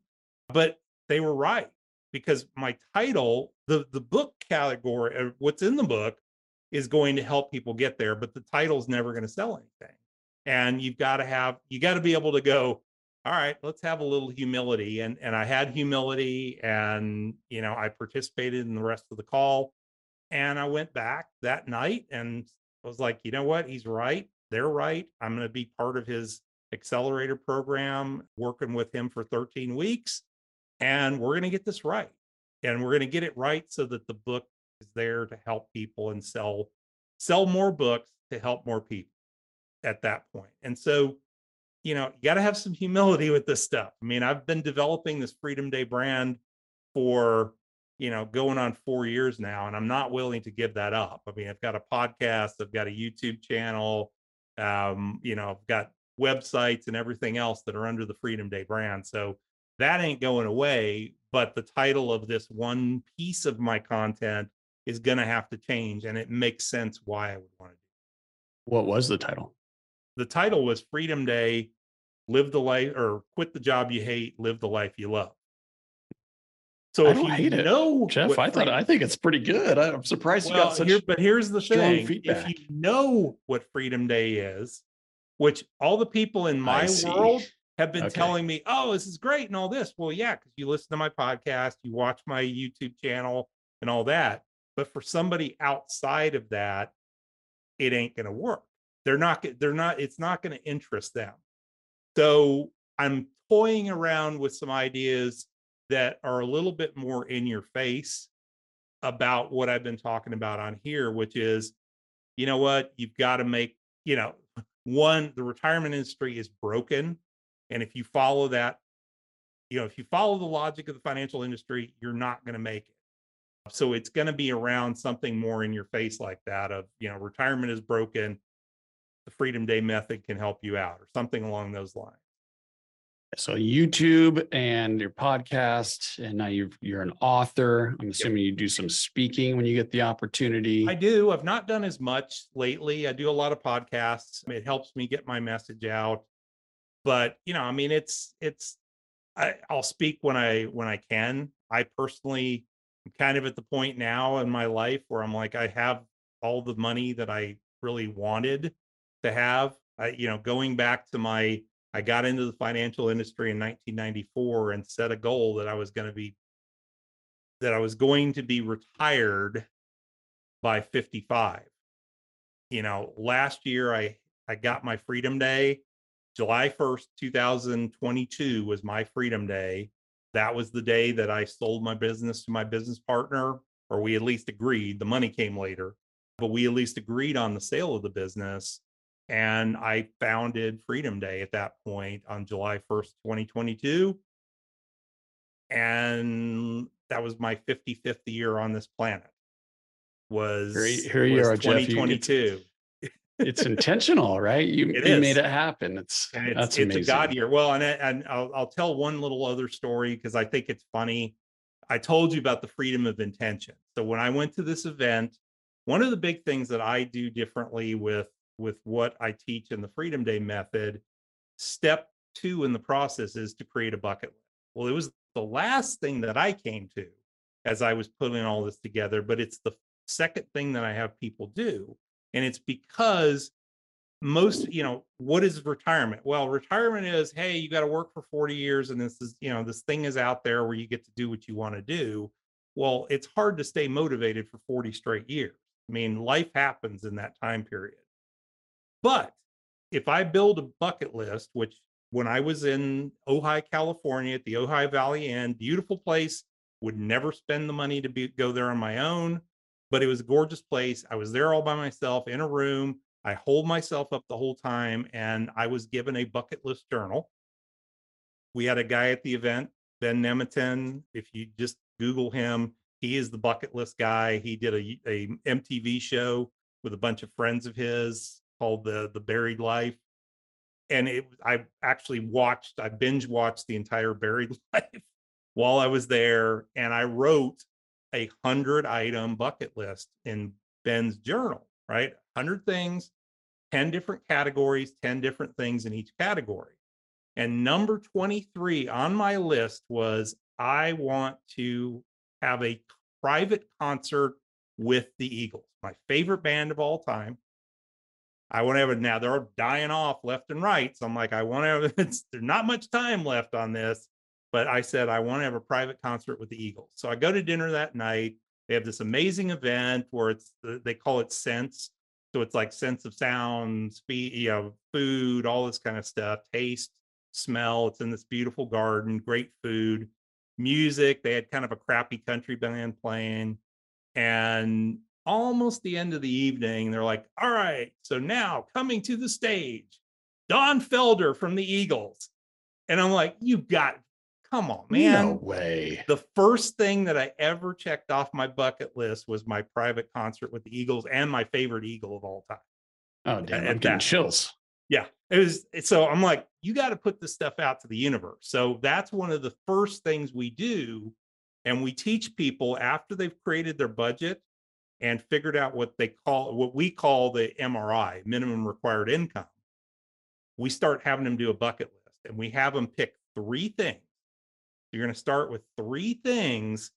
But they were right because my title the the book category uh, what's in the book is going to help people get there but the title's never going to sell anything. And you've got to have you got to be able to go all right let's have a little humility. And and i had humility and you know i participated in the rest of the call. And i went back that night and I was like, you know what? He's right. They're right. I'm going to be part of his accelerator program, working with him for 13 weeks. And we're going to get this right. And we're going to get it right so that the book is there to help people and sell sell more books to help more people at that point. And so, you know, you got to have some humility with this stuff. I mean, I've been developing this Freedom Day brand for you know, going on four years now, and I'm not willing to give that up. I mean, I've got a podcast, I've got a YouTube channel, um, you know, I've got websites and everything else that are under the Freedom Day brand. So that ain't going away. But the title of this one piece of my content is going to have to change, and it makes sense why I would want to do. It. What was the title? The title was Freedom Day, live the life or quit the job you hate, live the life you love. So I if you hate know, it. Jeff, I thought I think it's pretty good. I'm surprised well, you got such. Here, but here's the thing: feedback. if you know what Freedom Day is, which all the people in my world have been okay. telling me, "Oh, this is great," and all this. Well, yeah, because you listen to my podcast, you watch my YouTube channel, and all that. But for somebody outside of that, it ain't going to work. They're not. They're not. It's not going to interest them. So I'm toying around with some ideas that are a little bit more in your face about what I've been talking about on here, which is, you know what, you've got to make, you know, one, the retirement industry is broken. And if you follow that, you know, if you follow the logic of the financial industry, you're not going to make it. So it's going to be around something more in your face like that of, you know, retirement is broken. The Freedom Day method can help you out or something along those lines. So YouTube and your podcast, and now you you're an author. I'm assuming you do some speaking when you get the opportunity. I do. I've not done as much lately. I do a lot of podcasts. It helps me get my message out. But you know, I mean, it's it's I, I'll speak when I when I can. I personally am kind of at the point now in my life where I'm like, I have all the money that I really wanted to have. I, you know, going back to my I got into the financial industry in 1994 and set a goal that I was going to be that I was going to be retired by 55. You know, last year I I got my freedom day. July 1st, 2022 was my freedom day. That was the day that I sold my business to my business partner, or we at least agreed. The money came later, but we at least agreed on the sale of the business. And I founded Freedom Day at that point on July 1st, 2022. And that was my 55th year on this planet. Was here, here you are, 2022. it's intentional, right? You, It you made it happen. It's, and it's, that's it's amazing. a god year. Well, and and I'll, I'll tell one little other story because I think it's funny. I told you about the freedom of intention. So when I went to this event, one of the big things that I do differently with with what I teach in the Freedom Day method, step two in the process is to create a bucket list. Well, it was the last thing that I came to as I was putting all this together, but it's the second thing that I have people do. And it's because most you know what is retirement well retirement is hey you got to work for 40 years and this is you know this thing is out there where you get to do what you want to do well it's hard to stay motivated for 40 straight years i mean life happens in that time period but if i build a bucket list which when i was in ojai california at the ojai valley inn beautiful place would never spend the money to be, go there on my own but it was a gorgeous place i was there all by myself in a room I hold myself up the whole time, and I was given a bucket list journal. We had a guy at the event, Ben Nemtin. If you just Google him, he is the bucket list guy. He did a, a MTV show with a bunch of friends of his called the the Buried Life, and it I actually watched. I binge watched the entire Buried Life while I was there, and I wrote a hundred item bucket list in Ben's journal. Right, hundred things 10 different categories, 10 different things in each category. And number 23 on my list was I want to have a private concert with the Eagles, my favorite band of all time. I want to have now. They're dying off left and right. So I'm like, I want to have it's there's not much time left on this. But I said I want to have a private concert with the Eagles. So I go to dinner that night. They have this amazing event where it's uh, they call it Sense. So it's like sense of sound, speed, you know, food, all this kind of stuff, taste, smell. It's in this beautiful garden, great food, music. They had kind of a crappy country band playing. And almost the end of the evening, they're like, all right, so now coming to the stage, Don Felder from the Eagles. And I'm like, you got, come on, man No way. the first thing that I ever checked off my bucket list was my private concert with the Eagles and my favorite Eagle of all time. Oh, damn. I'm getting chills. Yeah, it was. So I'm like, you got to put this stuff out to the universe. So that's one of the first things we do. And we teach people after they've created their budget and figured out what they call, what we call the MRI, minimum required income. We start having them do a bucket list and we have them pick three things. You're going to start with three things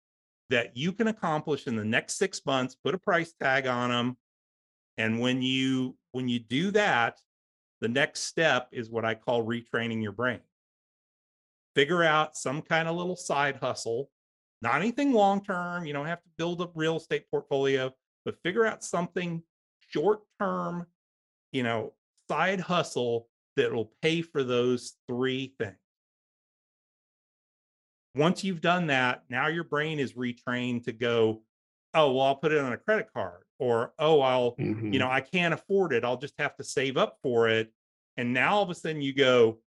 that you can accomplish in the next six months, put a price tag on them. And when you when you do that, the next step is what I call retraining your brain. Figure out some kind of little side hustle, not anything long term. You don't have to build a real estate portfolio, but figure out something short term, you know, side hustle that will pay for those three things. Once you've done that, now your brain is retrained to go, oh, well, I'll put it on a credit card, or oh, I'll Mhm. you know, I can't afford it. I'll just have to save up for it. And now all of a sudden you go,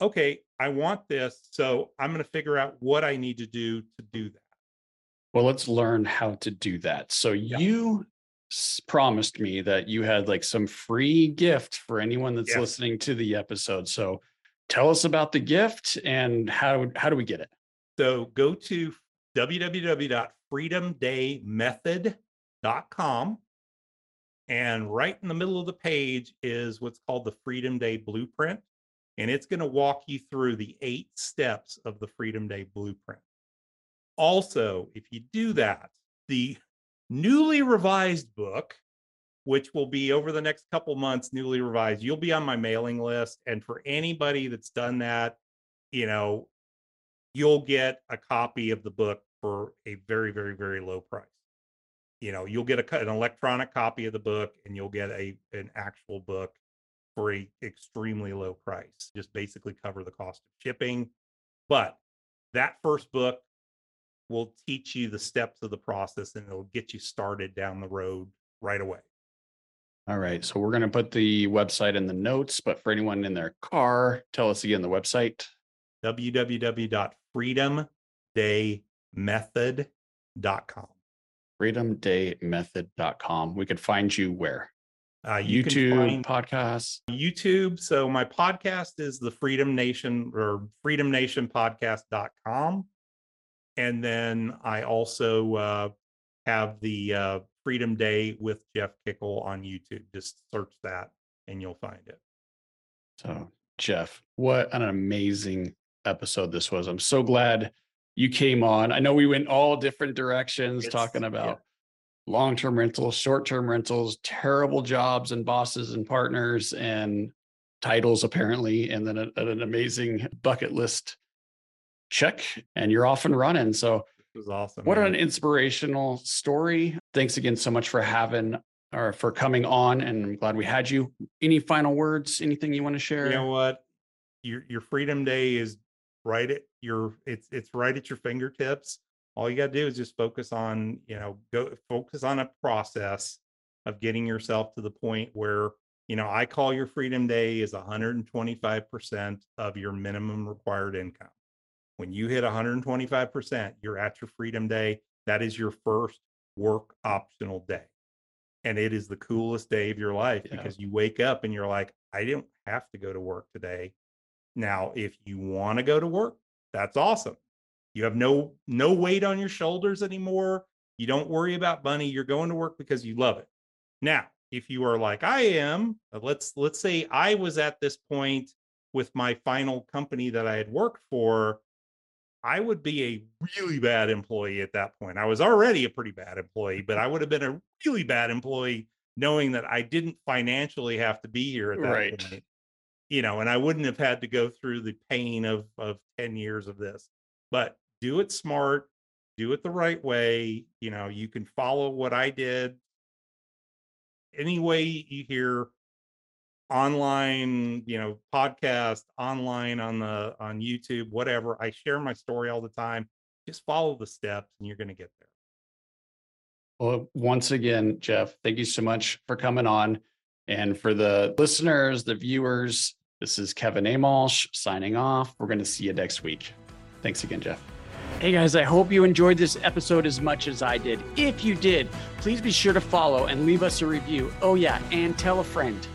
okay, I want this. So I'm going to figure out what I need to do to do that. Well, let's learn how to do that. So you promised me that you had like some free gift for anyone that's Yes. listening to the episode. So tell us about the gift and how how do we get it? So go to www.freedomdaymethod.com. And right in the middle of the page is what's called the Freedom Day Blueprint. And it's going to walk you through the eight steps of the Freedom Day Blueprint. Also, if you do that, the newly revised book, which will be over the next couple months, newly revised, you'll be on my mailing list. And for anybody that's done that, you know, you'll get a copy of the book for a very, very, very low price. you know, you'll get a, an electronic copy of the book and you'll get a an actual book for a extremely low price. Just basically cover the cost of shipping. But that first book will teach you the steps of the process and it'll get you started down the road right away. All right. So we're going to put the website in the notes, but for anyone in their car, tell us again the website www.freedomdaymethod.com. Freedomdaymethod.com. We could find you where? Uh, you YouTube, podcasts. YouTube. So my podcast is the Freedom Nation or Freedom Nation Podcast.com. And then I also uh, have the uh, Freedom Day with Jeff Kikel on YouTube. Just search that and you'll find it. So, Jeff, what an amazing episode this was. I'm so glad you came on. I know we went all different directions It's- talking yeah. About long-term rentals, short-term rentals, terrible jobs and bosses and partners and titles apparently, and then a- an amazing bucket list check and you're off and running. So It was awesome. what man. an inspirational story. Thanks again so much for having or for coming on and I'm glad we had you. Any final words, anything you want to share? you know what your your freedom day is right at your it's it's right at your fingertips all you got to do is just focus on you know go focus on a process of getting yourself to the point where you know i call your freedom day is 125% of your minimum required income. When you hit 125% you're at your freedom day. That is your first work optional day. And it is the coolest day of your life Yeah. because you wake up and you're like i don't have to go to work today. Now if you want to go to work that's awesome you have no no weight on your shoulders anymore you don't worry about money you're going to work because you love it now if you are like i am uh, let's let's say i was at this point with my final company that i had worked for I would be a really bad employee at that point. I was already a pretty bad employee, but I would have been a really bad employee knowing that I didn't financially have to be here at that Right. point. You know, and I wouldn't have had to go through the pain of of 10 years of this. But do it smart, do it the right way. You know, you can follow what I did. Any way you hear online you know podcast online on the on youtube whatever i share my story all the time just follow the steps and you're going to get there Well, once again, Jeff, thank you so much for coming on. And for the listeners, the viewers, this is Kevin Amolsh signing off. We're going to see you next week. Thanks again, Jeff. Hey guys, I hope you enjoyed this episode as much as I did. If you did, please be sure to follow and leave us a review. Oh, yeah, and tell a friend.